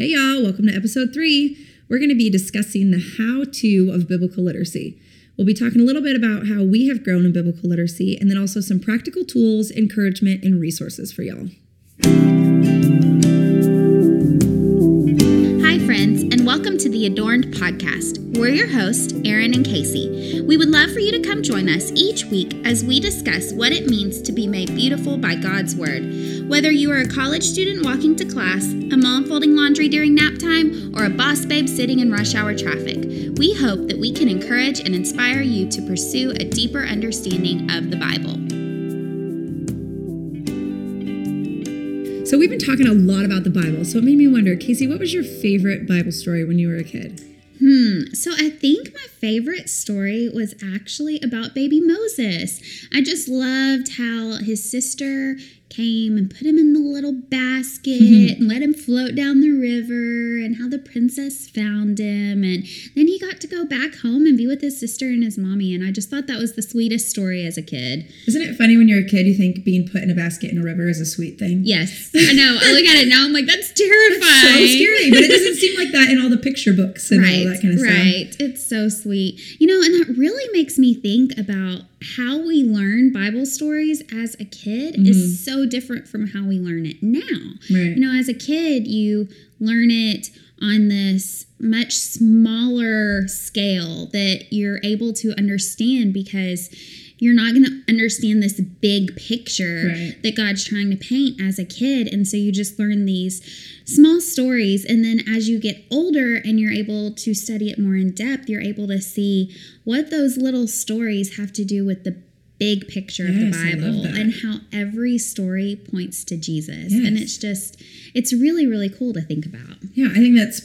Hey, y'all, welcome to episode three. We're going to be discussing the how to of biblical literacy. We'll be talking a little bit about how we have grown in biblical literacy and then also some practical tools, encouragement, and resources for y'all. Hi, friends, and welcome to the Adorned Podcast. We're your hosts, Erin and Casey. We would love for you to come join us each week as we discuss what it means to be made beautiful by God's Word. Whether you are a college student walking to class, a mom folding laundry during nap time, or a boss babe sitting in rush hour traffic, we hope that we can encourage and inspire you to pursue a deeper understanding of the Bible. So, we've been talking a lot about the Bible. So, it made me wonder, Casey, what was your favorite Bible story when you were a kid? Hmm. So I think my favorite story was actually about baby Moses. I just loved how his sister came and put him in the little basket and let him float down the river and how the princess found him and then he got to go back home and be with his sister and his mommy and I just thought that was the sweetest story as a kid. Isn't it funny when you're a kid you think being put in a basket in a river is a sweet thing? Yes. I know. I look at it now I'm like that's terrifying. That's so scary, but it doesn't seem like that in all the picture books and right, all that kind of stuff. right. It's so sweet. You know, and that really makes me think about how we learn Bible stories as a kid Mm-hmm. is so different from how we learn it now. Right. You know, as a kid, you learn it on this much smaller scale that you're able to understand because you're not going to understand this big picture Right. that God's trying to paint as a kid. And so you just learn these small stories. And then as you get older and you're able to study it more in depth, you're able to see what those little stories have to do with the big picture of the Yes, I love Bible and how every story points to Jesus. And it's just, it's really, really cool to think about. Yeah, I think that's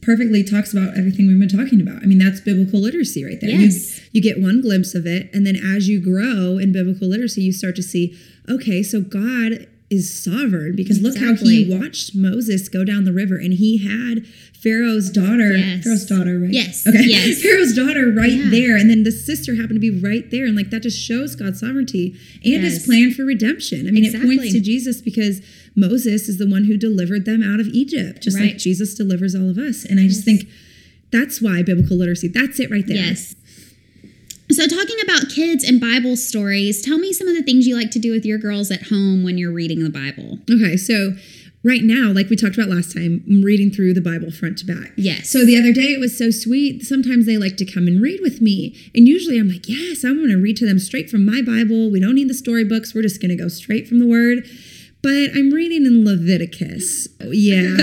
perfectly talks about everything we've been talking about. I mean, that's biblical literacy right there. You- Yes. You, get one glimpse of it, and then as you grow in biblical literacy, you start to see, okay, so God is sovereign because look how he watched Moses go down the river and he had Pharaoh's daughter, Yes. Pharaoh's daughter, right? Yes, Okay. yes. Pharaoh's daughter right Yeah. there. And then the sister happened to be right there. And like that just shows God's sovereignty and his plan for redemption. I mean, it points to Jesus because Moses is the one who delivered them out of Egypt, just like Jesus delivers all of us. And I just think that's why biblical literacy, that's it right there. Yes. So, talking about kids and Bible stories, tell me some of the things you like to do with your girls at home when you're reading the Bible. Okay, so right now, like we talked about last time, I'm reading through the Bible front to back. Yes. So the other day it was so sweet. Sometimes they like to come and read with me. And usually I'm like, yes, I'm going to read to them straight from my Bible. We don't need the storybooks. We're just going to go straight from the word. But I'm reading in Leviticus. Yeah.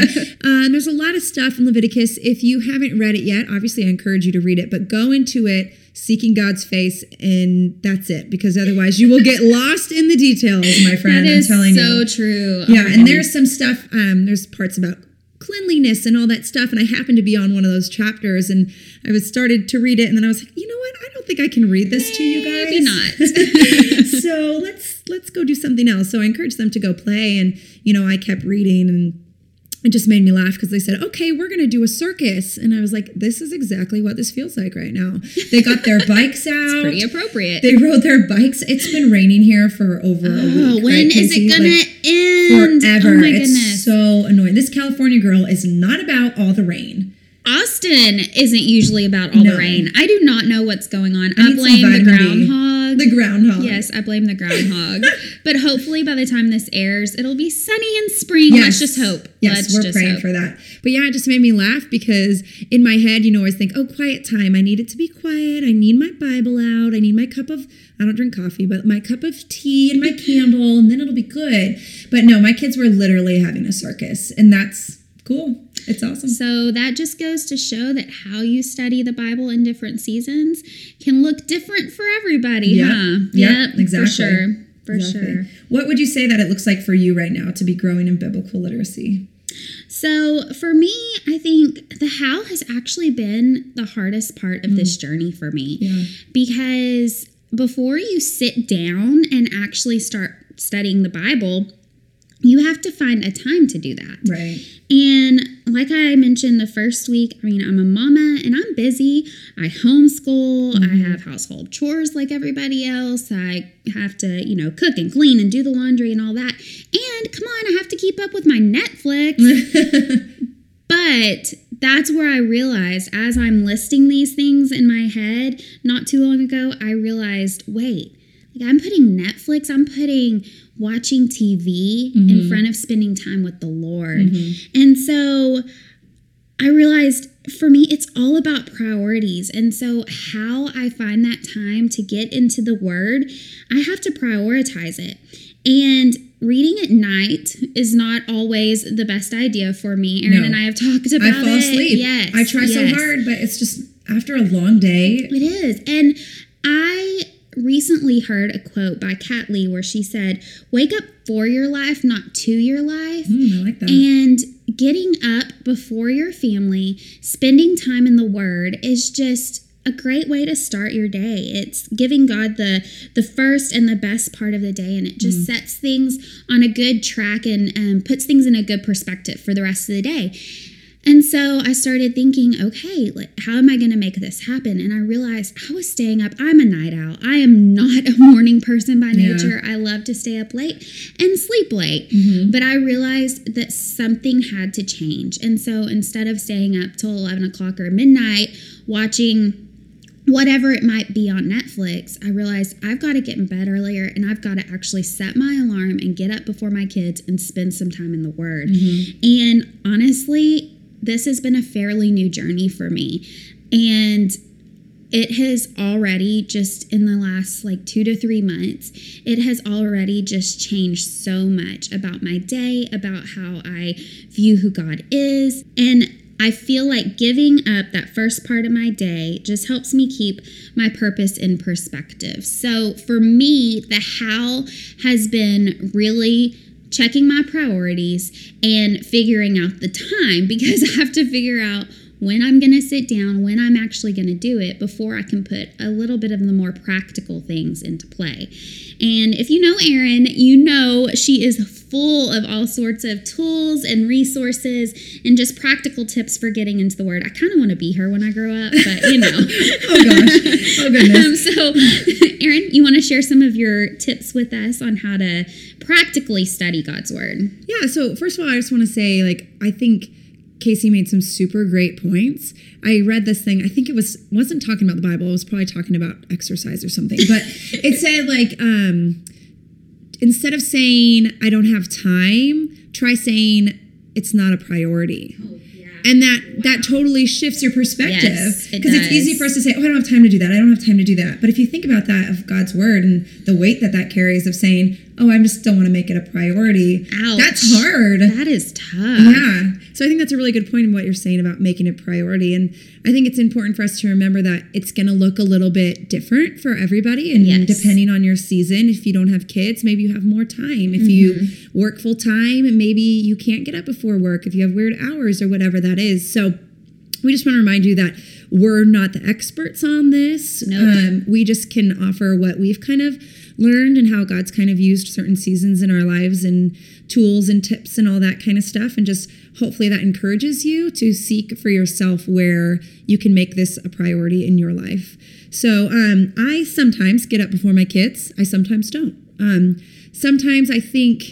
um, there's a lot of stuff in Leviticus. If you haven't read it yet, obviously I encourage you to read it, but go into it seeking God's face and that's it because otherwise you will get lost in the details, my friend. that is I'm telling you. so true. Yeah, Oh and there's some stuff. Um, there's parts about cleanliness and all that stuff, and I happened to be on one of those chapters, and I was started to read it, and then I was like, you know what? I don't think I can read this to you guys. Maybe not. so let's let's go do something else. So I encouraged them to go play, and you know, I kept reading and. It just made me laugh because they said, okay, we're going to do a circus. And I was like, this is exactly what this feels like right now. They got their bikes out. it's Pretty appropriate. They rode their bikes. It's been raining here for over a oh, week. when right, is it gonna end? Oh forever. Oh my it's goodness. so annoying. This California girl is not about all the rain. Austin isn't usually about all No. the rain. I do not know what's going on. I I, blame the groundhog. The groundhog. Yes, I blame the groundhog. but hopefully by the time this airs, it'll be sunny and spring. Let's just hope. Yes, Let's we're just praying hope. for that. But yeah, it just made me laugh because in my head, you know, I always think, oh, quiet time. I need it to be quiet. I need my Bible out. I need my cup of, I don't drink coffee, but my cup of tea and my candle, and then it'll be good. But no, my kids were literally having a circus, and that's cool. It's awesome. So that just goes to show that how you study the Bible in different seasons can look different for everybody, Yep. huh? Yep, exactly. For sure. For Exactly. sure. What would you say that it looks like for you right now to be growing in biblical literacy? So for me, I think the how has actually been the hardest part of this journey for me. Mm. Yeah. Because before you sit down and actually start studying the Bible, you have to find a time to do that. Right. And like I mentioned the first week, I mean, I'm a mama and I'm busy. I homeschool, I mm-hmm. have household chores like everybody else. I have to, you know, cook and clean and do the laundry and all that. And come on, I have to keep up with my Netflix. but But that's where I realized as I'm listing these things in my head not too long ago, I realized wait, like I'm putting Netflix, I'm putting watching TV Mm-hmm. in front of spending time with the Lord. And so I realized for me, it's all about priorities. And so, how I find that time to get into the Word, I have to prioritize it. And reading at night is not always the best idea for me. Erin No. and I have talked about it. I fall it. asleep. Yes. I try so hard, but it's just after a long day. It is. And I recently heard a quote by Kat Lee where she said, Wake up for your life, not to your life. Mm, I like that. And getting up before your family, spending time in the Word is just a great way to start your day. It's giving God the the first and the best part of the day, and it just sets things on a good track and um, puts things in a good perspective for the rest of the day. And so I started thinking, okay, like, how am I going to make this happen? And I realized I was staying up. I'm a night owl. I am not a morning person by Yeah. nature. I love to stay up late and sleep late. Mm-hmm. But I realized that something had to change. And so instead of staying up till 11 o'clock or midnight watching whatever it might be on Netflix, I realized I've got to get in bed earlier and I've got to actually set my alarm and get up before my kids and spend some time in the Word. And honestly, this has been a fairly new journey for me. And it has already just in the last like two to three months, it has already just changed so much about my day, about how I view who God is. And I feel like giving up that first part of my day just helps me keep my purpose in perspective. So for me, the how has been really checking my priorities and figuring out the time because I have to figure out when I'm going to sit down, when I'm actually going to do it before I can put a little bit of the more practical things into play. And if you know Erin, you know she is full of all sorts of tools and resources and just practical tips for getting into the word. I kind of want to be her when I grow up, but you know. oh gosh. Oh goodness. Um, so, Erin, you want to share some of your tips with us on how to practically study God's word? Yeah, so first of all, I just want to say, like, I think Casey made some super great points. I read this thing, I think it was wasn't talking about the Bible, it was probably talking about exercise or something. But it said like um instead of saying I don't have time, try saying it's not a priority. And that that totally shifts your perspective Yes, it because it's easy for us to say, "Oh, I don't have time to do that. I don't have time to do that." But if you think about that of God's word and the weight that that carries of saying, "Oh, I just don't want to make it a priority," Ouch. that's hard. That is tough. Yeah. So I think that's a really good point in what you're saying about making it priority. And I think it's important for us to remember that it's going to look a little bit different for everybody. And Yes. depending on your season, if you don't have kids, maybe you have more time. If Mm-hmm. you work full time, maybe you can't get up before work if you have weird hours or whatever that is. So we just want to remind you that we're not the experts on this. Nope. Um, we just can offer what we've kind of learned and how God's kind of used certain seasons in our lives and tools and tips and all that kind of stuff. And just hopefully that encourages you to seek for yourself where you can make this a priority in your life. So um, I sometimes get up before my kids, I sometimes don't. Um, sometimes I think,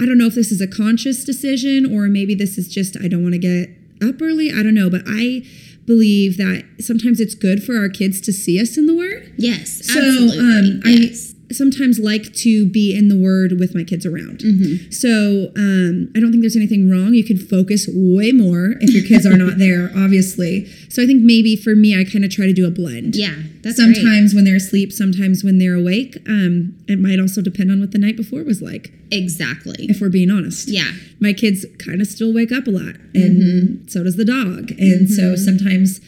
I don't know if this is a conscious decision or maybe this is just I don't want to get up early. I don't know, but I believe that sometimes it's good for our kids to see us in the Word. Yes. So absolutely. um, yes. I sometimes like to be in the Word with my kids around. Mm-hmm. So um, I don't think there's anything wrong. You can focus way more if your kids are not there, obviously. So I think maybe for me, I kind of try to do a blend. yeah. That's great. Sometimes when they're asleep, sometimes when they're awake. Um, it might also depend on what the night before was like, Exactly. if we're being honest Yeah. my kids kind of still wake up a lot and Mm-hmm. so does the dog and so sometimes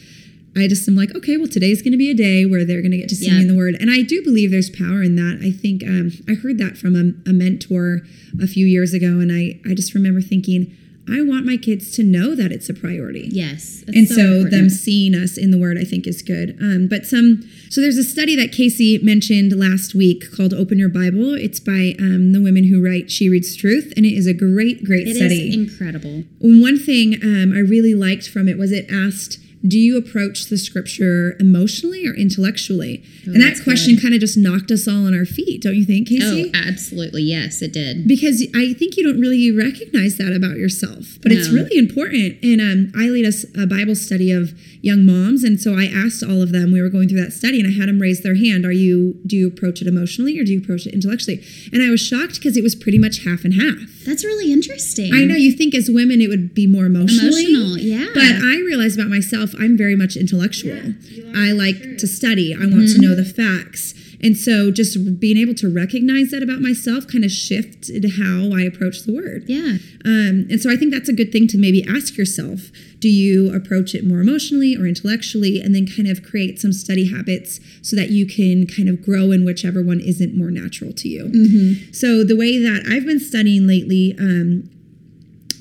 i just am like okay well today's going to be a day where they're going to get to see me Yeah. in the word and i do believe there's power in that i think um, i heard that from a, a mentor a few years ago and I, I just remember thinking i want my kids to know that it's a priority Yes. And so, them seeing us in the word i think is good um, but some so there's a study that casey mentioned last week called open your bible it's by um, the women who write she reads truth and it is a great great It is study incredible. one thing um, I really liked from it was it asked do you approach the scripture emotionally or intellectually? Oh, and that question kind of just knocked us all on our feet, don't you think, Casey? Oh, absolutely. Yes, it did. because I think you don't really recognize that about yourself, but it's really important. And um, I lead a Bible study of young moms, and so I asked all of them. We were going through that study, and I had them raise their hand. Are you? Do you approach it emotionally or do you approach it intellectually? And I was shocked because it was pretty much half and half. That's really interesting. I know you think as women it would be more emotionally, Emotional, yeah. But I realized about myself, I'm very much intellectual. you are, I like sure. to study. I want to know the facts. And so just being able to recognize that about myself kind of shifted how I approach the word. yeah. Um, and so I think that's a good thing to maybe ask yourself. Do you approach it more emotionally or intellectually? And then kind of create some study habits so that you can kind of grow in whichever one isn't more natural to you. So the way that I've been studying lately, um,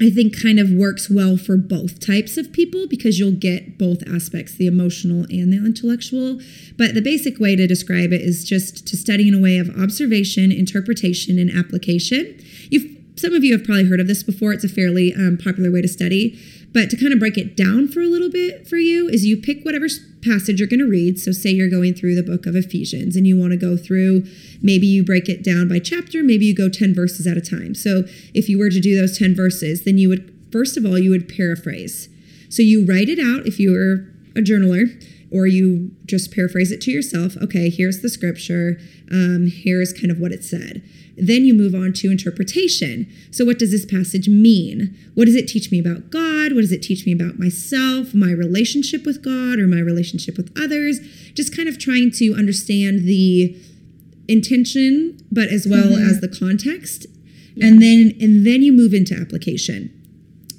I think kind of works well for both types of people because you'll get both aspects, the emotional and the intellectual. But the basic way to describe it is just to study in a way of observation, interpretation, and application. You've some of you have probably heard of this before. It's a fairly um, popular way to study. But to kind of break it down for a little bit for you is you pick whatever passage you're going to read. So say you're going through the book of Ephesians and you want to go through, maybe you break it down by chapter, maybe you go 10 verses at a time. So if you were to do those 10 verses, then you would, first of all, you would paraphrase. So you write it out if you were a journaler, or you just paraphrase it to yourself. Okay, here's the scripture. Um, here's kind of what it said. Then you move on to interpretation. So, what does this passage mean? What does it teach me about God? What does it teach me about myself, my relationship with God, or my relationship with others? Just kind of trying to understand the intention, but as well mm-hmm. as the context. And then and then you move into application.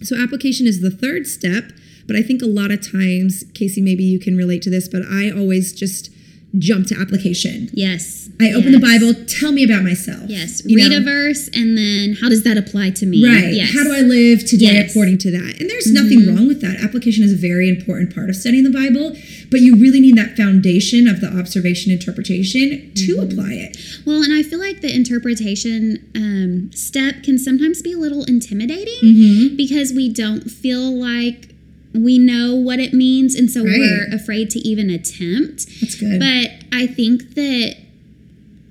So application is the third step, but I think a lot of times, Casey, maybe you can relate to this, but I always just jump to application. Yes. I open the Bible, tell me about myself. Yes. You Read know? a verse and then how does that apply to me? Right. Yes. How do I live today Yes. Mm-hmm. according to that? And there's nothing wrong with that. Application is a very important part of studying the Bible, but you really need that foundation of the observation interpretation to Mm-hmm. apply it. Well, and I feel like the interpretation um, step can sometimes be a little intimidating Mm-hmm. because we don't feel like we know what it means, and so Right. we're afraid to even attempt. That's good. But I think that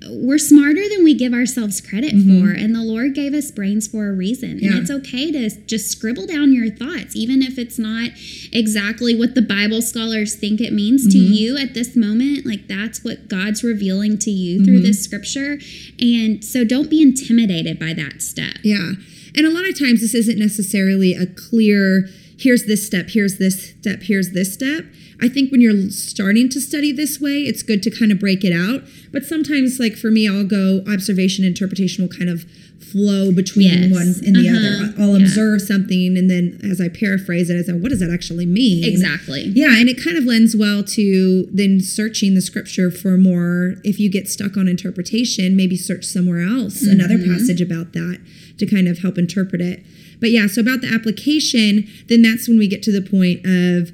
we're smarter than we give ourselves credit for, and the Lord gave us brains for a reason. Mm-hmm. Yeah. And it's okay to just scribble down your thoughts, even if it's not exactly what the Bible scholars think it means to Mm-hmm. you at this moment. Like that's what God's revealing to you through Mm-hmm. this scripture. And so don't be intimidated by that step. Yeah. And a lot of times this isn't necessarily a clear here's this step, here's this step, here's this step. I think when you're starting to study this way, it's good to kind of break it out. But sometimes, like for me, I'll go observation, interpretation will kind of flow between Yes. one and the Uh-huh. other. I'll Yeah. observe something, and then as I paraphrase it, I say, what does that actually mean? Exactly. Yeah, and it kind of lends well to then searching the scripture for more. If you get stuck on interpretation, maybe search somewhere else, another passage about that to kind of help interpret it. But yeah, so about the application, then that's when we get to the point of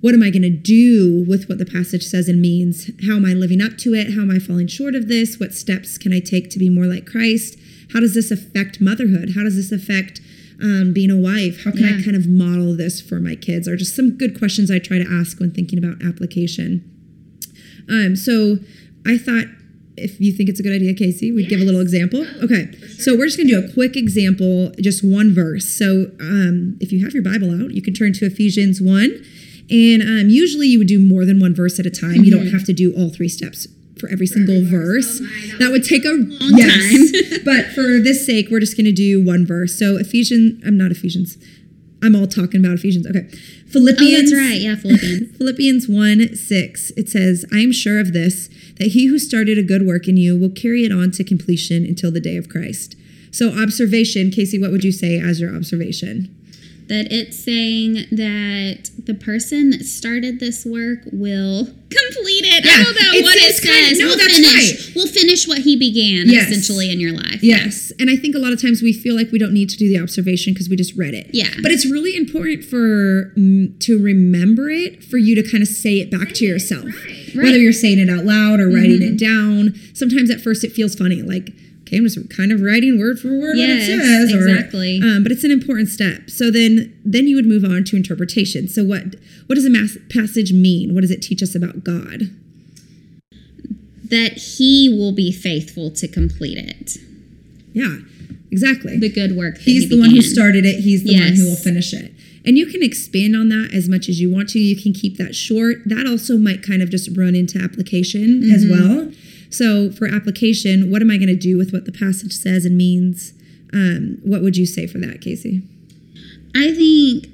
what am I going to do with what the passage says and means? How am I living up to it? How am I falling short of this? What steps can I take to be more like Christ? How does this affect motherhood? How does this affect um, being a wife? How can I kind of model this for my kids? Or just some good questions I try to ask when thinking about application. Um, so I thought if you think it's a good idea, Casey, we'd give a little example. Okay. So we're just going to do a quick example, just one verse. So um, if you have your Bible out, you can turn to Ephesians 1. And um, usually you would do more than one verse at a time. You don't have to do all three steps for every single verse. Oh my, that that would take a long time. but for this sake, we're just going to do one verse. So Ephesians, I'm not Ephesians. I'm all talking about Ephesians. Okay. Philippians. Oh, that's right. Yeah, Philippians. Philippians 1 6, it says, I am sure of this, that he who started a good work in you will carry it on to completion until the day of Christ. So, observation, Casey, what would you say as your observation? That it's saying that the person that started this work will complete it. Yeah, I don't know it's- what it it's kind- says. no, we'll that's finish. right. We'll finish what he began Yes. essentially in your life. Yes. And I think a lot of times we feel like we don't need to do the observation because we just read it. Yeah. But it's really important for mm, to remember it, for you to kind of say it back to yourself. right. Whether Right. you're saying it out loud or writing it down. Sometimes at first it feels funny, like, okay, I'm just kind of writing word for word Yes, what it says. or- exactly. um, but it's an important step. So then, then you would move on to interpretation. So what what does a mass passage mean? What does it teach us about God? that he will be faithful to complete it. Yeah, exactly. The good work. He's he the one who started it. He's the one who will finish it. And you can expand on that as much as you want to. You can keep that short. That also might kind of just run into application as Mm-hmm. well. So for application, what am I going to do with what the passage says and means? Um, what would you say for that, Casey? I think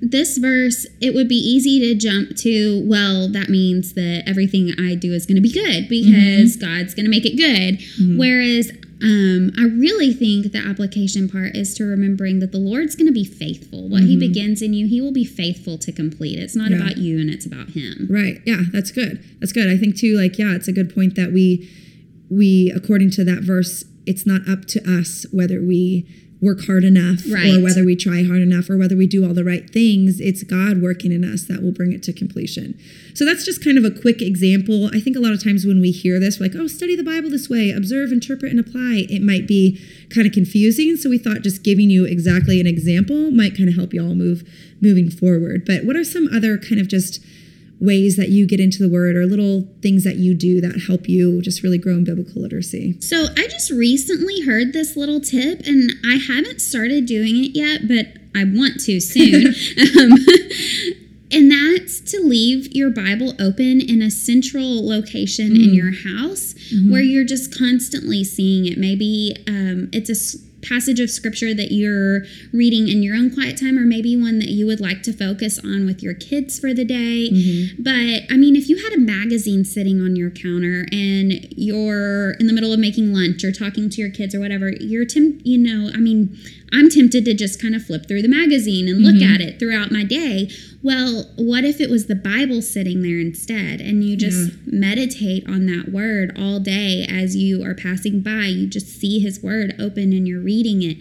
this verse, it would be easy to jump to, well, that means that everything I do is going to be good because God's going to make it good. Whereas um, I really think the application part is to remembering that the Lord's going to be faithful. What He begins in you, He will be faithful to complete. It's not Yeah. about you and it's about Him. Right. Yeah, that's good. That's good. I think too, like, yeah, it's a good point that we we according to that verse, it's not up to us whether we work hard enough or whether we try hard enough or whether we do all the right things. It's God working in us that will bring it to completion. So that's just kind of a quick example. I think a lot of times when we hear this, we're like, oh, study the Bible this way, observe, interpret, and apply. It might be kind of confusing. So we thought just giving you exactly an example might kind of help you all move moving forward. But what are some other kind of just ways that you get into the word or little things that you do that help you just really grow in biblical literacy? So I just recently heard this little tip, and I haven't started doing it yet, but I want to soon. um, and that's to leave your Bible open in a central location in your house where you're just constantly seeing it. Maybe um, it's a passage of scripture that you're reading in your own quiet time, or maybe one that you would like to focus on with your kids for the day. Mm-hmm. But I mean, if you had a magazine sitting on your counter and you're in the middle of making lunch or talking to your kids or whatever, you're temp- you know, I mean, I'm tempted to just kind of flip through the magazine and look mm-hmm. at it throughout my day. Well, what if it was the Bible sitting there instead and you just meditate on that word all day as you are passing by? You just see his word open and you're reading it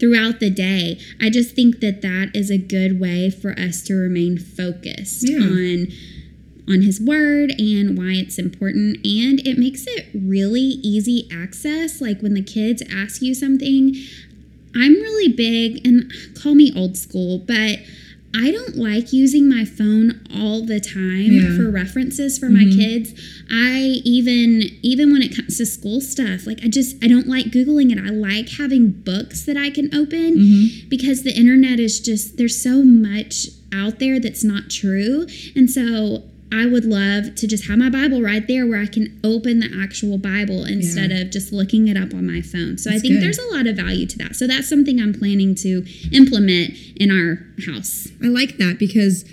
throughout the day. I just think that that is a good way for us to remain focused Yeah. on on his word and why it's important and it makes it really easy access like when the kids ask you something I'm really big and call me old school but I don't like using my phone all the time Yeah. for references for my mm-hmm. kids. I even even when it comes to school stuff, like I just I don't like googling it. I like having books that I can open mm-hmm. because the internet is just there's so much out there that's not true. And so I would love to just have my Bible right there where I can open the actual Bible instead of just looking it up on my phone. So I think good. there's a lot of value to that. So that's something I'm planning to implement in our house. I like that because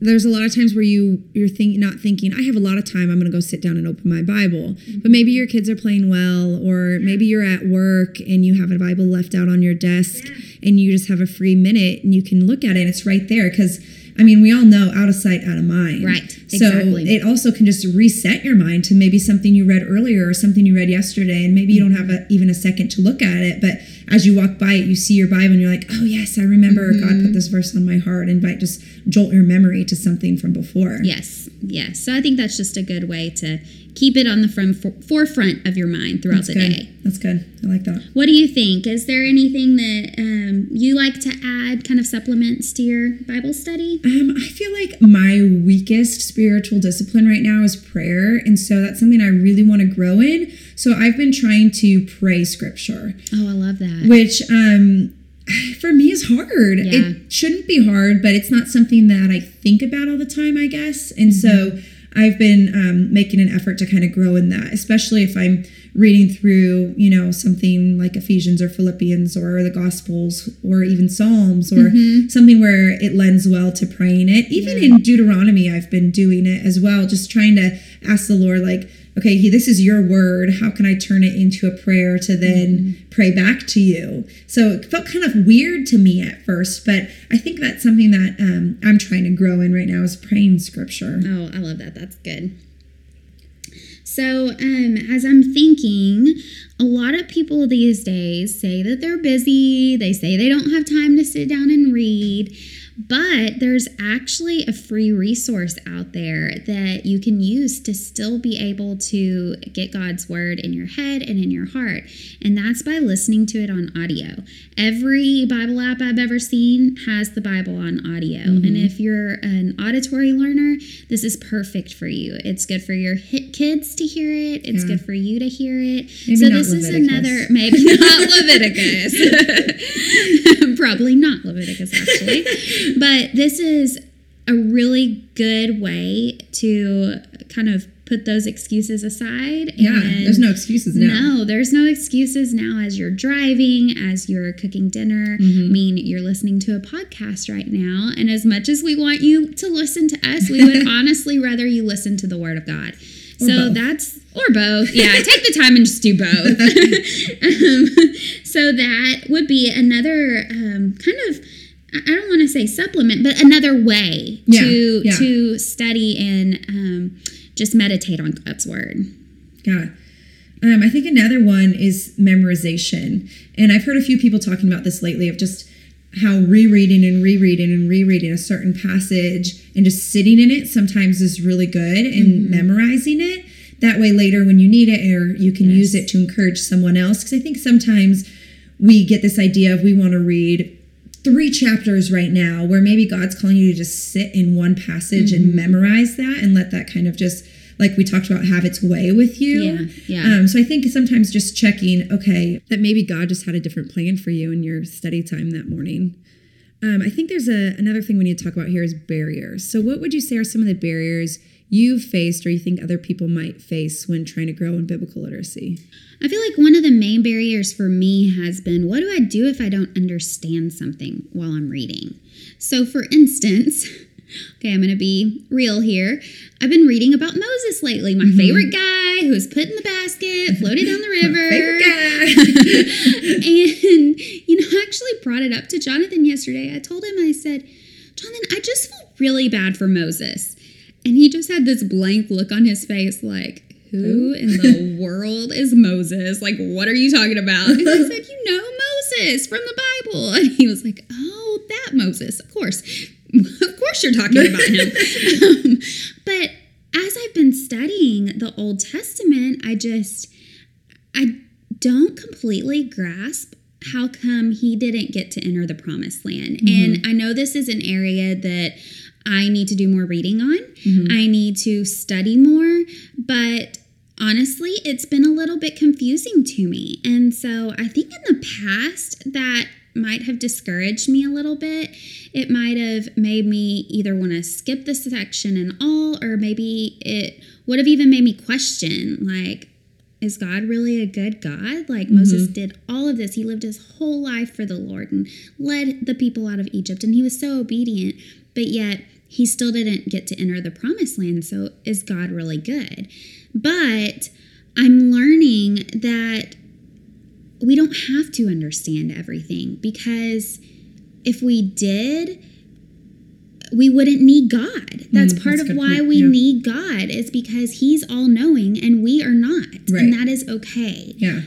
there's a lot of times where you you're think not thinking I have a lot of time I'm going to go sit down and open my Bible. But maybe your kids are playing well or maybe you're at work and you have a Bible left out on your desk and you just have a free minute and you can look at it and it's right there cuz I mean, we all know out of sight, out of mind. Right, So exactly. it also can just reset your mind to maybe something you read earlier or something you read yesterday, and maybe you don't have a, even a second to look at it. But as you walk by it, you see your Bible, and you're like, "Oh yes, I remember God Mm-hmm. put this verse on my heart," and might just jolt your memory to something from before. Yes, yes. So I think that's just a good way to keep it on the front for, forefront of your mind throughout That's the good. day. That's good. I like that. What do you think? Is there anything that um, you like to add, kind of supplements to your Bible study? Um, I feel like my weakest spiritual discipline right now is prayer, and so that's something I really want to grow in. So I've been trying to pray scripture. Oh, I love that. which um for me is hard. Yeah. It shouldn't be hard, but it's not something that I think about all the time, I guess. And so Mm-hmm. I've been um, making an effort to kind of grow in that, especially if I'm reading through, you know, something like Ephesians or Philippians or the Gospels or even Psalms or Mm-hmm. something where it lends well to praying it. Even in Deuteronomy, I've been doing it as well, just trying to ask the Lord, like, okay, he, this is your word. How can I turn it into a prayer to then pray back to you? So it felt kind of weird to me at first, but I think that's something that um, I'm trying to grow in right now is praying scripture. Oh, I love that. That's good. So, um, as I'm thinking, a lot of people these days say that they're busy. They say they don't have time to sit down and read. But there's actually a free resource out there that you can use to still be able to get God's word in your head and in your heart. And that's by listening to it on audio. Every Bible app I've ever seen has the Bible on audio. Mm-hmm. And if you're an auditory learner, this is perfect for you. It's good for your kids to hear it, it's yeah. good for you to hear it. Maybe so, this Leviticus. is another, maybe not Leviticus. Probably not Leviticus, actually. but this is a really good way to kind of put those excuses aside. Yeah, there's no excuses now. No, there's no excuses now as you're driving, as you're cooking dinner. Mm-hmm. I mean, you're listening to a podcast right now. And as much as we want you to listen to us, we would honestly rather you listen to the Word of God. Or so both. that's, or both. Yeah, take the time and just do both. um, so that would be another um, kind of I don't want to say supplement, but another way yeah, to yeah. to study and um, just meditate on God's word. Yeah. Um, I think another one is memorization. And I've heard a few people talking about this lately of just how rereading and rereading and rereading a certain passage and just sitting in it sometimes is really good and mm-hmm. memorizing it. That way, later when you need it, or you can yes. use it to encourage someone else. Because I think sometimes we get this idea of we want to read three chapters right now where maybe God's calling you to just sit in one passage mm-hmm. and memorize that and let that kind of just like we talked about have its way with you. Yeah. Yeah. Um, so I think sometimes just checking, okay, that maybe God just had a different plan for you in your study time that morning. Um, I think there's a another thing we need to talk about here is barriers. So what would you say are some of the barriers you've faced or you think other people might face when trying to grow in biblical literacy? I feel like one of the main barriers for me has been what do I do if I don't understand something while I'm reading? So, for instance, okay, I'm going to be real here. I've been reading about Moses lately, my mm-hmm. favorite guy who was put in the basket, floated down the river. and, you know, I actually brought it up to Jonathan yesterday. I told him, I said, Jonathan, I just feel really bad for Moses. And he just had this blank look on his face, like, who in the world is Moses? Like, what are you talking about? And I said, you know Moses from the Bible. And he was like, oh, that Moses. Of course. of course you're talking about him. um, but as I've been studying the Old Testament, I just, I don't completely grasp how come he didn't get to enter the promised land. Mm-hmm. And I know this is an area that I need to do more reading on. Mm-hmm. I need to study more, but honestly, it's been a little bit confusing to me. And so I think in the past that might have discouraged me a little bit. It might have made me either want to skip this section and all, or maybe it would have even made me question, like, is God really a good God? Like mm-hmm. Moses did all of this. He lived his whole life for the Lord and led the people out of Egypt, and he was so obedient, but yet he still didn't get to enter the promised land. So is God really good? But I'm learning that we don't have to understand everything because if we did, we wouldn't need God. That's mm, part that's of why point. we yeah. need God is because he's all knowing and we are not. Right. And that is okay. Yeah.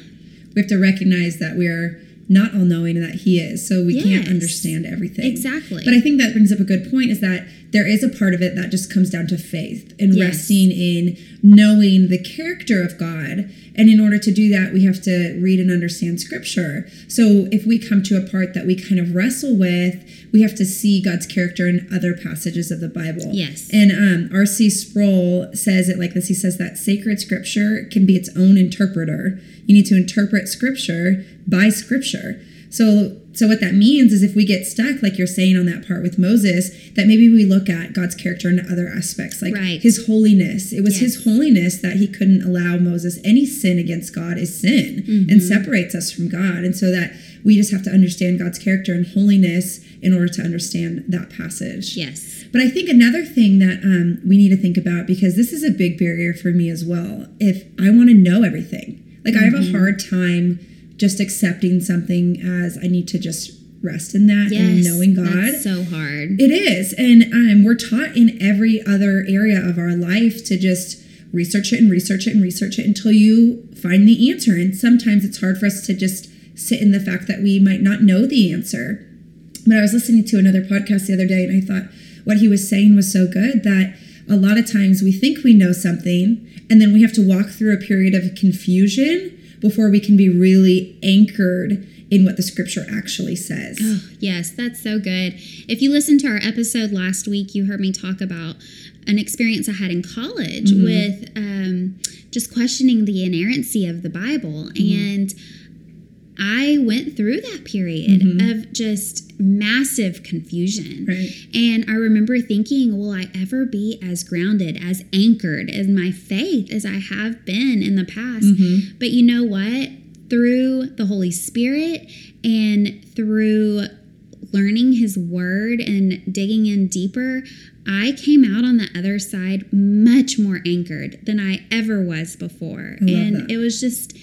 We have to recognize that we are not all knowing and that he is. So we yes. can't understand everything. Exactly. But I think that brings up a good point is that there is a part of it that just comes down to faith and yes. resting in knowing the character of God. And in order to do that, we have to read and understand scripture. So if we come to a part that we kind of wrestle with, we have to see God's character in other passages of the Bible. Yes. And um, R.C. Sproul says it like this He says that sacred scripture can be its own interpreter. You need to interpret scripture by scripture. So so what that means is if we get stuck, like you're saying on that part with Moses, that maybe we look at God's character in other aspects, like right. his holiness. It was yes. his holiness that he couldn't allow Moses any sin against God is sin mm-hmm. and separates us from God. And so that we just have to understand God's character and holiness in order to understand that passage. Yes. But I think another thing that um, we need to think about, because this is a big barrier for me as well, if I want to know everything, like mm-hmm. I have a mm-hmm. hard time just accepting something as I need to just rest in that yes, and knowing God. so hard. It is. And um, we're taught in every other area of our life to just research it and research it and research it until you find the answer. And sometimes it's hard for us to just sit in the fact that we might not know the answer. But I was listening to another podcast the other day and I thought what he was saying was so good that a lot of times we think we know something and then we have to walk through a period of confusion before we can be really anchored in what the scripture actually says. Oh, yes, that's so good. If you listened to our episode last week, you heard me talk about an experience I had in college Mm-hmm. with um, just questioning the inerrancy of the Bible. Mm-hmm. And I went through that period of just massive confusion. Mm-hmm. Right. And I remember thinking, will I ever be as grounded, as anchored in my faith as I have been in the past? Mm-hmm. But you know what? Through the Holy Spirit and through learning His Word and digging in deeper, I came out on the other side much more anchored than I ever was before. and that. it was just,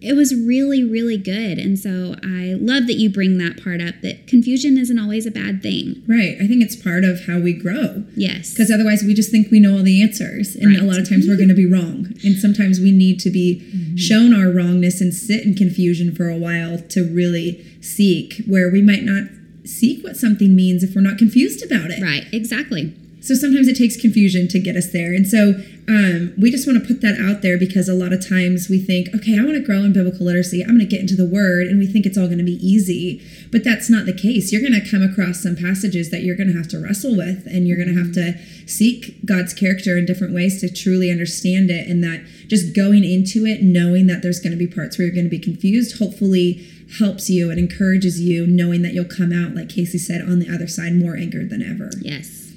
it was really, really good. And so I love that you bring that part up that confusion isn't always a bad thing. Right. I think it's part of how we grow. Yes. Because otherwise, we just think we know all the answers. And a lot of times, we're going to be wrong. And sometimes we need to be Mm-hmm. shown our wrongness and sit in confusion for a while to really seek, where we might not seek what something means if we're not confused about it. Right, exactly. So sometimes it takes confusion to get us there. And so um, we just want to put that out there because a lot of times we think, okay, I want to grow in biblical literacy. I'm going to get into the word and we think it's all going to be easy. But that's not the case. You're going to come across some passages that you're going to have to wrestle with and you're going to have to seek God's character in different ways to truly understand it. And that just going into it, knowing that there's going to be parts where you're going to be confused, hopefully helps you and encourages you, knowing that you'll come out, like Casey said, on the other side more anchored than ever. Yes,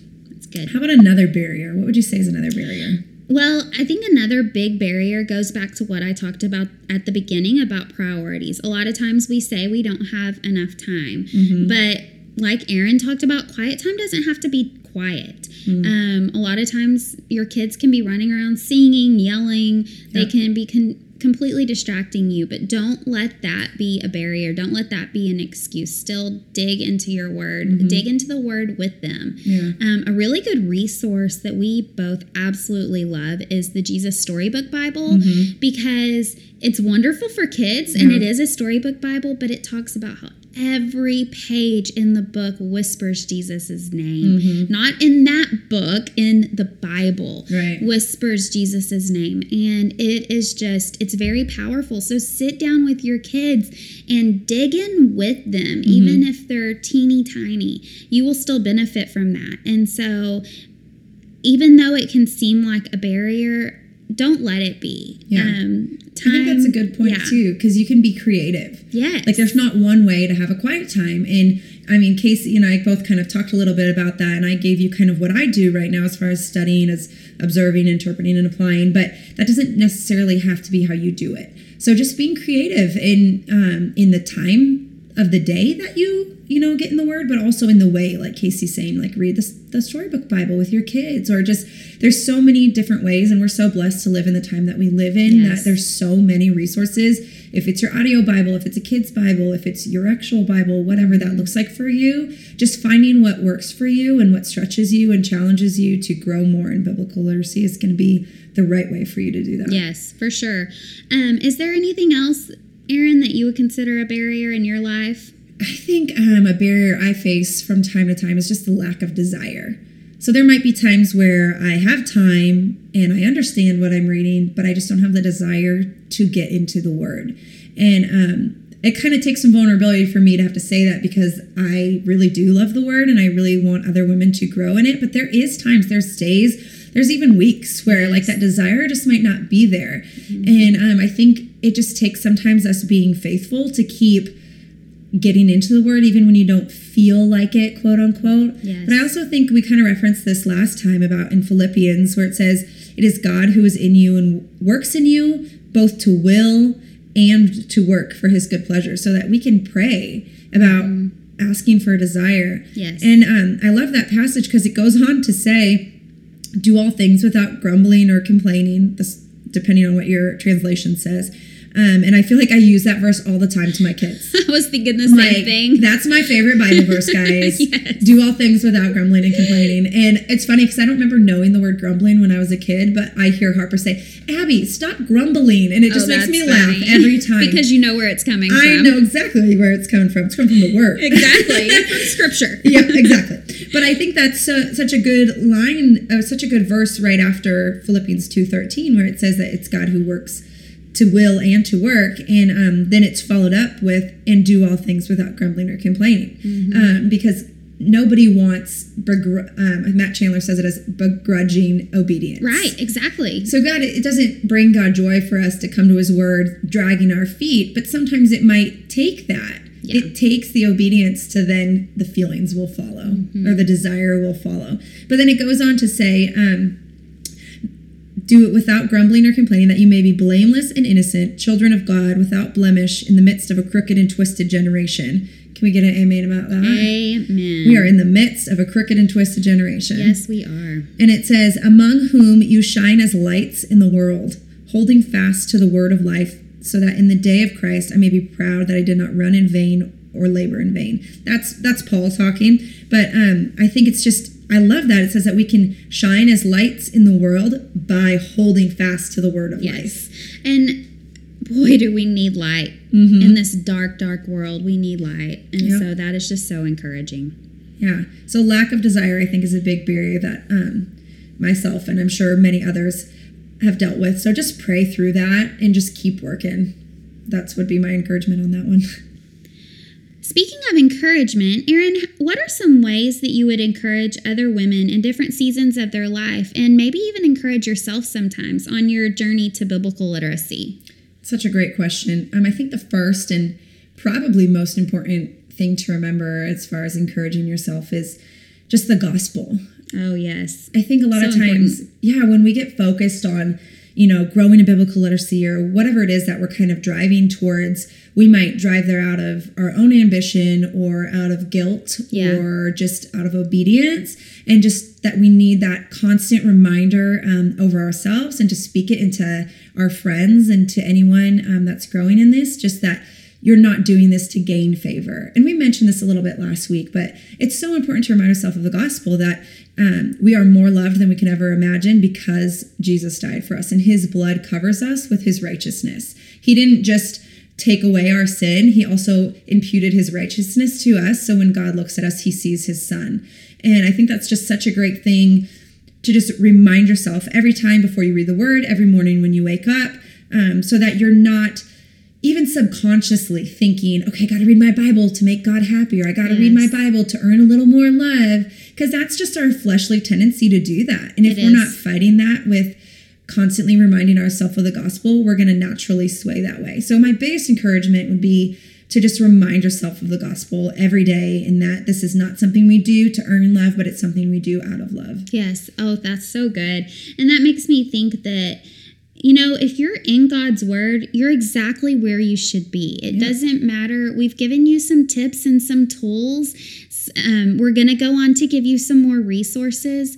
good. How about another barrier? What would you say is another barrier? Well, I think another big barrier goes back to what I talked about at the beginning about priorities. A lot of times we say we don't have enough time, but like Erin talked about, quiet time doesn't have to be quiet. Um, a lot of times your kids can be running around singing, yelling, they can be con- completely distracting you, but don't let that be a barrier. Don't let that be an excuse. Still dig into your word, dig into the word with them. Yeah. Um, a really good resource that we both absolutely love is the Jesus Storybook Bible because it's wonderful for kids and it is a storybook Bible, but it talks about how every page in the book whispers Jesus' name. Not in that book, in the Bible. Right. Whispers Jesus' name. And it is just, it's very powerful. So sit down with your kids and dig in with them, even if they're teeny tiny. You will still benefit from that. And so, even though it can seem like a barrier, don't let it be. Yeah. Um, I think that's a good point yeah. too, because you can be creative. Yes. Like there's not one way to have a quiet time. And I mean, Casey and I both kind of talked a little bit about that, and I gave you kind of what I do right now as far as studying, as observing, interpreting, and applying. But that doesn't necessarily have to be how you do it. So just being creative in um, in the time of the day that you you know get in the word but also in the way like casey's saying like read the, the storybook bible with your kids or just there's so many different ways and we're so blessed to live in the time that we live in Yes. that there's so many resources if it's your audio bible if it's a kid's bible if it's your actual bible whatever that looks like for you just finding what works for you and what stretches you and challenges you to grow more in biblical literacy is going to be the right way for you to do that Yes, for sure. Um, is there anything else, Erin, that you would consider a barrier in your life? I think um, a barrier I face from time to time is just the lack of desire. So there might be times where I have time and I understand what I'm reading, but I just don't have the desire to get into the word. And um, it kind of takes some vulnerability for me to have to say that because I really do love the word and I really want other women to grow in it. But there is times, there's days, there's even weeks where like that desire just might not be there. And um, I think it just takes sometimes us being faithful to keep getting into the word even when you don't feel like it quote unquote. Yes. but i also think we kind of referenced this last time about in philippians where it says it is god who is in you and works in you both to will and to work for his good pleasure. So that we can pray about asking for a desire. Yes. and um, i love that passage because it goes on to say do all things without grumbling or complaining this depending on what your translation says Um, and I feel like I use that verse all the time to my kids. I was thinking the same Like, thing. That's my favorite Bible verse, guys. Yes. Do all things without grumbling and complaining. And it's funny because I don't remember knowing the word grumbling when I was a kid, but I hear Harper say, Abby, stop grumbling. And it just Oh, makes me laugh every time. because you know where it's coming I from. I know exactly where it's coming from. It's coming from the word. Exactly. from scripture. yeah, exactly. But I think that's uh, such a good line, uh, such a good verse right after Philippians two thirteen, where it says that it's God who works to will and to work, and um, then it's followed up with and do all things without grumbling or complaining, um, because nobody wants. Begr- um, Matt Chandler says it as begrudging obedience. Right, exactly. So God, it doesn't bring God joy for us to come to His Word dragging our feet, but sometimes it might take that. Yeah. It takes the obedience to then the feelings will follow Mm-hmm. or the desire will follow. But then it goes on to say, um, do it without grumbling or complaining, that you may be blameless and innocent, children of God, without blemish, in the midst of a crooked and twisted generation. Can we get an amen about that? Amen. We are in the midst of a crooked and twisted generation. Yes, we are. And it says, Among whom you shine as lights in the world, holding fast to the word of life, so that in the day of Christ I may be proud that I did not run in vain or labor in vain. That's that's Paul talking. But um, I think it's just I love that. It says that we can shine as lights in the world by holding fast to the word of Yes. And boy, do we need light. Mhm. In this dark, dark world, we need light. And Yeah. so that is just so encouraging. Yeah. So lack of desire, I think, is a big barrier that um, myself and I'm sure many others have dealt with. So just pray through that and just keep working. That's would be my encouragement on that one. Speaking of encouragement, Erin, what are some ways that you would encourage other women in different seasons of their life and maybe even encourage yourself sometimes on your journey to biblical literacy? Such a great question. Um, I think the first and probably most important thing to remember as far as encouraging yourself is just the gospel. Oh, yes. I think a lot So of times, yeah, when we get focused on, you know, growing in biblical literacy or whatever it is that we're kind of driving towards, we might drive there out of our own ambition or out of guilt Yeah. or just out of obedience. And just that we need that constant reminder um, over ourselves and to speak it into our friends and to anyone um, that's growing in this, just that you're not doing this to gain favor. And we mentioned this a little bit last week, but it's so important to remind ourselves of the gospel that um, we are more loved than we can ever imagine because Jesus died for us and his blood covers us with his righteousness. He didn't just take away our sin, he also imputed his righteousness to us. So when God looks at us, he sees his son. And I think that's just such a great thing to just remind yourself every time before you read the word, every morning when you wake up, um, so that you're not even subconsciously thinking, okay, I got to read my Bible to make God happy, or I got to read my Bible to earn a little more love, because that's just our fleshly tendency to do that. And if It we're not fighting that with constantly reminding ourselves of the gospel, we're going to naturally sway that way. So, my biggest encouragement would be to just remind yourself of the gospel every day, and that this is not something we do to earn love, but it's something we do out of love. Yes. Oh, that's so good. And that makes me think that, you know, if you're in God's word, you're exactly where you should be. It Yeah. doesn't matter. We've given you some tips and some tools. Um, we're going to go on to give you some more resources.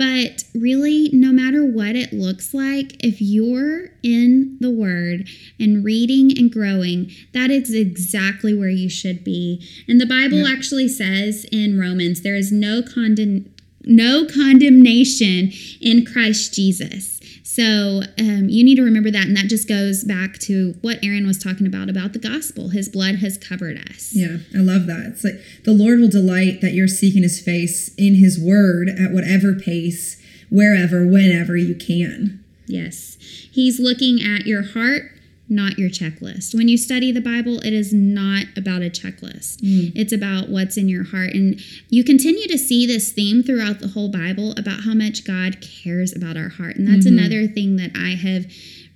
But really, no matter what it looks like, if you're in the Word and reading and growing, that is exactly where you should be. And the Bible Yeah. actually says in Romans, there is no condemn no condemnation in Christ Jesus. So um, you need to remember that, and that just goes back to what Erin was talking about about the gospel. His blood has covered us. Yeah, I love that. It's like the Lord will delight that you're seeking his face in his word at whatever pace, wherever, whenever you can. Yes. He's looking at your heart, not your checklist. When you study the Bible, it is not about a checklist. Hmm. It's about what's in your heart. And you continue to see this theme throughout the whole Bible about how much God cares about our heart. And that's mm-hmm. another thing that I have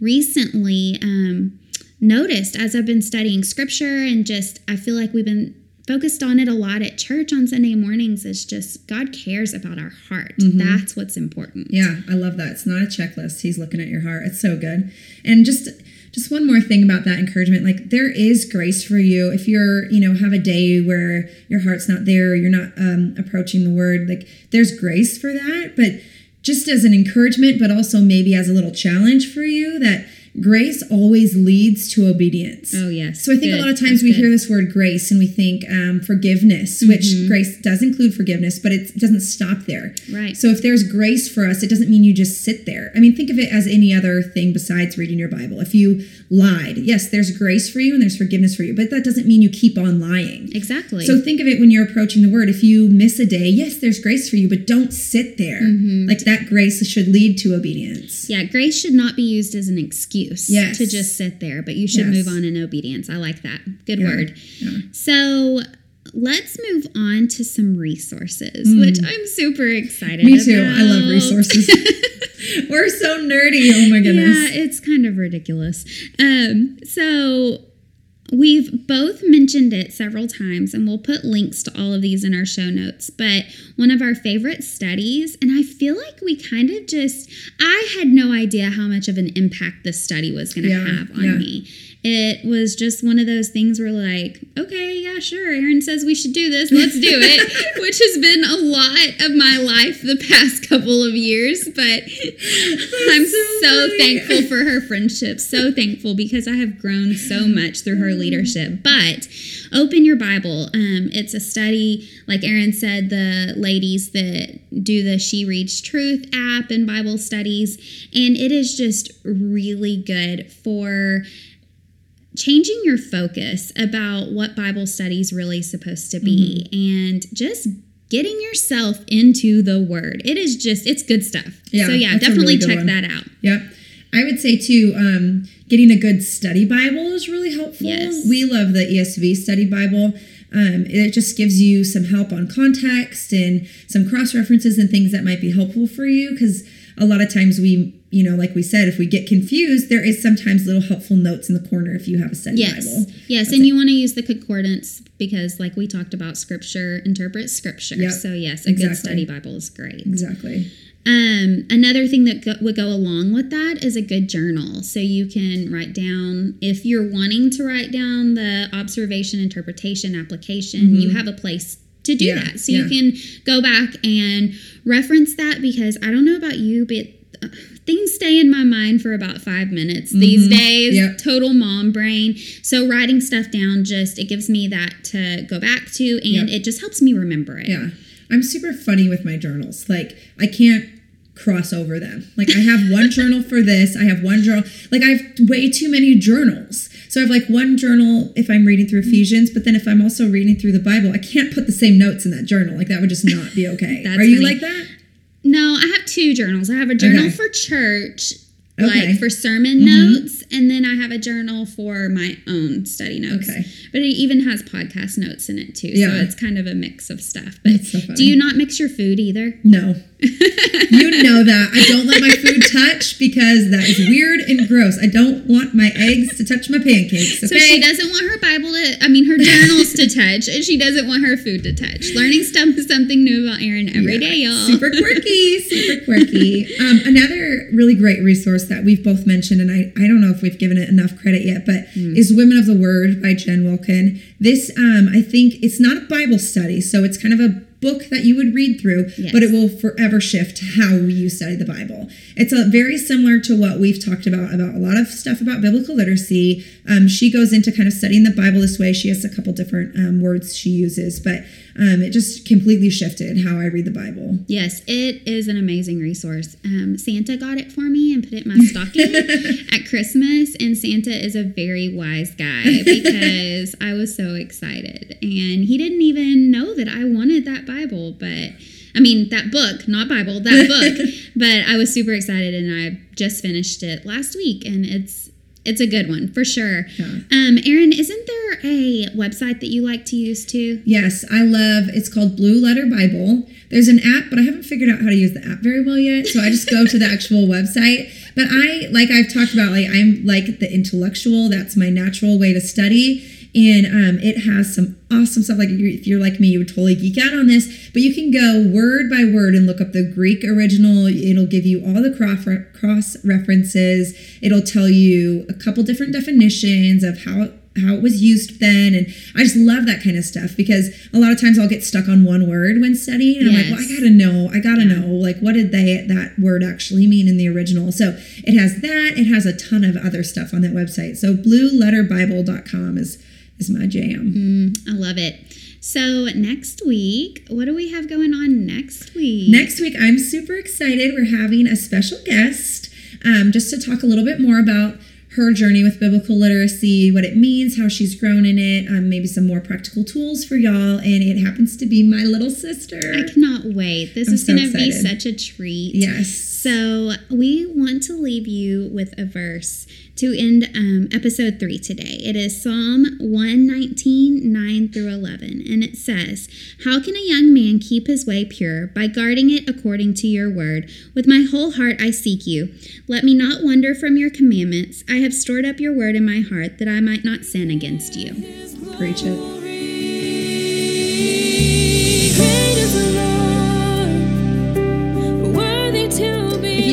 recently um, noticed as I've been studying scripture and just, I feel like we've been focused on it a lot at church on Sunday mornings is just God cares about our heart. Mm-hmm. That's what's important. Yeah, I love that. It's not a checklist. He's looking at your heart. It's so good. And just just one more thing about that encouragement, like there is grace for you. If you're, you know, have a day where your heart's not there, you're not um, approaching the word, like there's grace for that, but just as an encouragement, but also maybe as a little challenge for you that grace always leads to obedience. Oh, yes. So I think Good. a lot of times That's we good. hear this word grace and we think um, forgiveness, which Mm-hmm. grace does include forgiveness, but it doesn't stop there. Right. So if there's grace for us, it doesn't mean you just sit there. I mean, think of it as any other thing besides reading your Bible. If you lied, yes, there's grace for you and there's forgiveness for you, but that doesn't mean you keep on lying. Exactly. So think of it when you're approaching the word. If you miss a day, yes, there's grace for you, but don't sit there. Mm-hmm. Like that grace should lead to obedience. yeah, grace should not be used as an excuse Yes. to just sit there, but you should Yes. move on in obedience. I like that. Good Yeah. word. Yeah. So let's move on to some resources, which I'm super excited Mm. Me too. I love resources. We're so nerdy. Oh my goodness. Yeah, it's kind of ridiculous. Um, so we've both mentioned it several times, and we'll put links to all of these in our show notes. But one of our favorite studies, and I feel like we kind of just, I had no idea how much of an impact this study was going to Yeah, have on yeah. me. It was just one of those things where, like, okay, yeah, sure, Erin says we should do this, let's do it, which has been a lot of my life the past couple of years. But I'm so so thankful for her friendship, so thankful because I have grown so much through her leadership. But open your Bible. Um, it's a study, like Erin said, the ladies that do the She Reads Truth app and Bible studies, and it is just really good for changing your focus about what Bible study is really supposed to be Mm-hmm. and just getting yourself into the word. It is just it's good stuff. Yeah, so yeah, definitely really check one. that out. Yep. I would say too, um, getting a good study Bible is really helpful. Yes. We love the ESV study Bible. Um, it just gives you some help on context and some cross references and things that might be helpful for you. Because a lot of times we, you know, like we said, if we get confused, there is sometimes little helpful notes in the corner if you have a study Yes. Bible. Yes, and you want to use the concordance because like we talked about scripture interprets scripture. Yep. So yes, a good study Bible is great. Exactly. Um, another thing that go- would go along with that is a good journal. So you can write down, if you're wanting to write down the observation, interpretation, application, you have a place to do Mm-hmm. Yeah, that. So yeah. you can go back and reference that because I don't know about you, but things stay in my mind for about five minutes these days. Mm-hmm. Yep. Total mom brain. So writing stuff down just, it gives me that to go back to and Yep. it just helps me remember it. Yeah. I'm super funny with my journals. Like I can't cross over them. Like I have one journal for this, I have one journal. Like I have way too many journals. So I have like one journal if I'm reading through Ephesians, but then if I'm also reading through the Bible, I can't put the same notes in that journal. Like that would just not be okay. That's Are you like that? No, I have two journals. I have a journal Okay. for church, Okay. Mm-hmm. like for sermon notes, and then I have a journal for my own study notes. Okay. But it even has podcast notes in it too. Yeah. So it's kind of a mix of stuff. But so do you not mix your food either? No. You know that. I don't let my food touch because that is weird and gross. I don't want my eggs to touch my pancakes. Okay? So she doesn't want her Bible to, I mean, her journals to touch, and she doesn't want her food to touch. Learning stuff is something new about Erin every day, Yeah, y'all. Super quirky, super quirky. Um, another really great resource that we've both mentioned, and I, I don't know if we've given it enough credit yet, but Hmm. is Women of the Word by Jen Wilkin. This, um, I think, it's not a Bible study, so it's kind of a book that you would read through, Yes. but it will forever shift how you study the Bible. It's a very similar to what we've talked about about a lot of stuff about biblical literacy. Um, she goes into kind of studying the Bible this way. She has a couple different um, words she uses, but um, it just completely shifted how I read the Bible. Yes, it is an amazing resource. Um, Santa got it for me and put it in my stocking at Christmas, and Santa is a very wise guy because I was so excited, and he didn't even know that I wanted that Bible, but. I mean that book, not Bible, that book. but I was super excited, and I just finished it last week, and it's it's a good one for sure. Yeah. Um, Erin, isn't there a website that you like to use too? Yes, I love it's called Blue Letter Bible. There's an app, but I haven't figured out how to use the app very well yet. So I just go to the actual website. But I like I've talked about like I'm like the intellectual, that's my natural way to study. And um, it has some awesome stuff. Like if you're, like me, you would totally geek out on this. But you can go word by word and look up the Greek original. It'll give you all the cross cross references. It'll tell you a couple different definitions of how how it was used then and i just love that kind of stuff because a lot of times i'll get stuck on one word when studying and i'm like well i gotta know i gotta Yeah. know like what did they that word actually mean in the original so it has that it has a ton of other stuff on that website so blueletterbible.com is is my jam Mm, I love it. So next week, what do we have going on next week? Next week, I'm super excited. We're having a special guest um, just to talk a little bit more about her journey with biblical literacy, what it means, how she's grown in it, um, maybe some more practical tools for y'all. And it happens to be my little sister. I cannot wait. This I'm is so going to be such a treat. Yes. So, we want to leave you with a verse to end um, episode three today. It is Psalm 119, 9 through 11. And it says, How can a young man keep his way pure? By guarding it according to your word. With my whole heart I seek you. Let me not wander from your commandments. I have stored up your word in my heart that I might not sin against you. Preach it.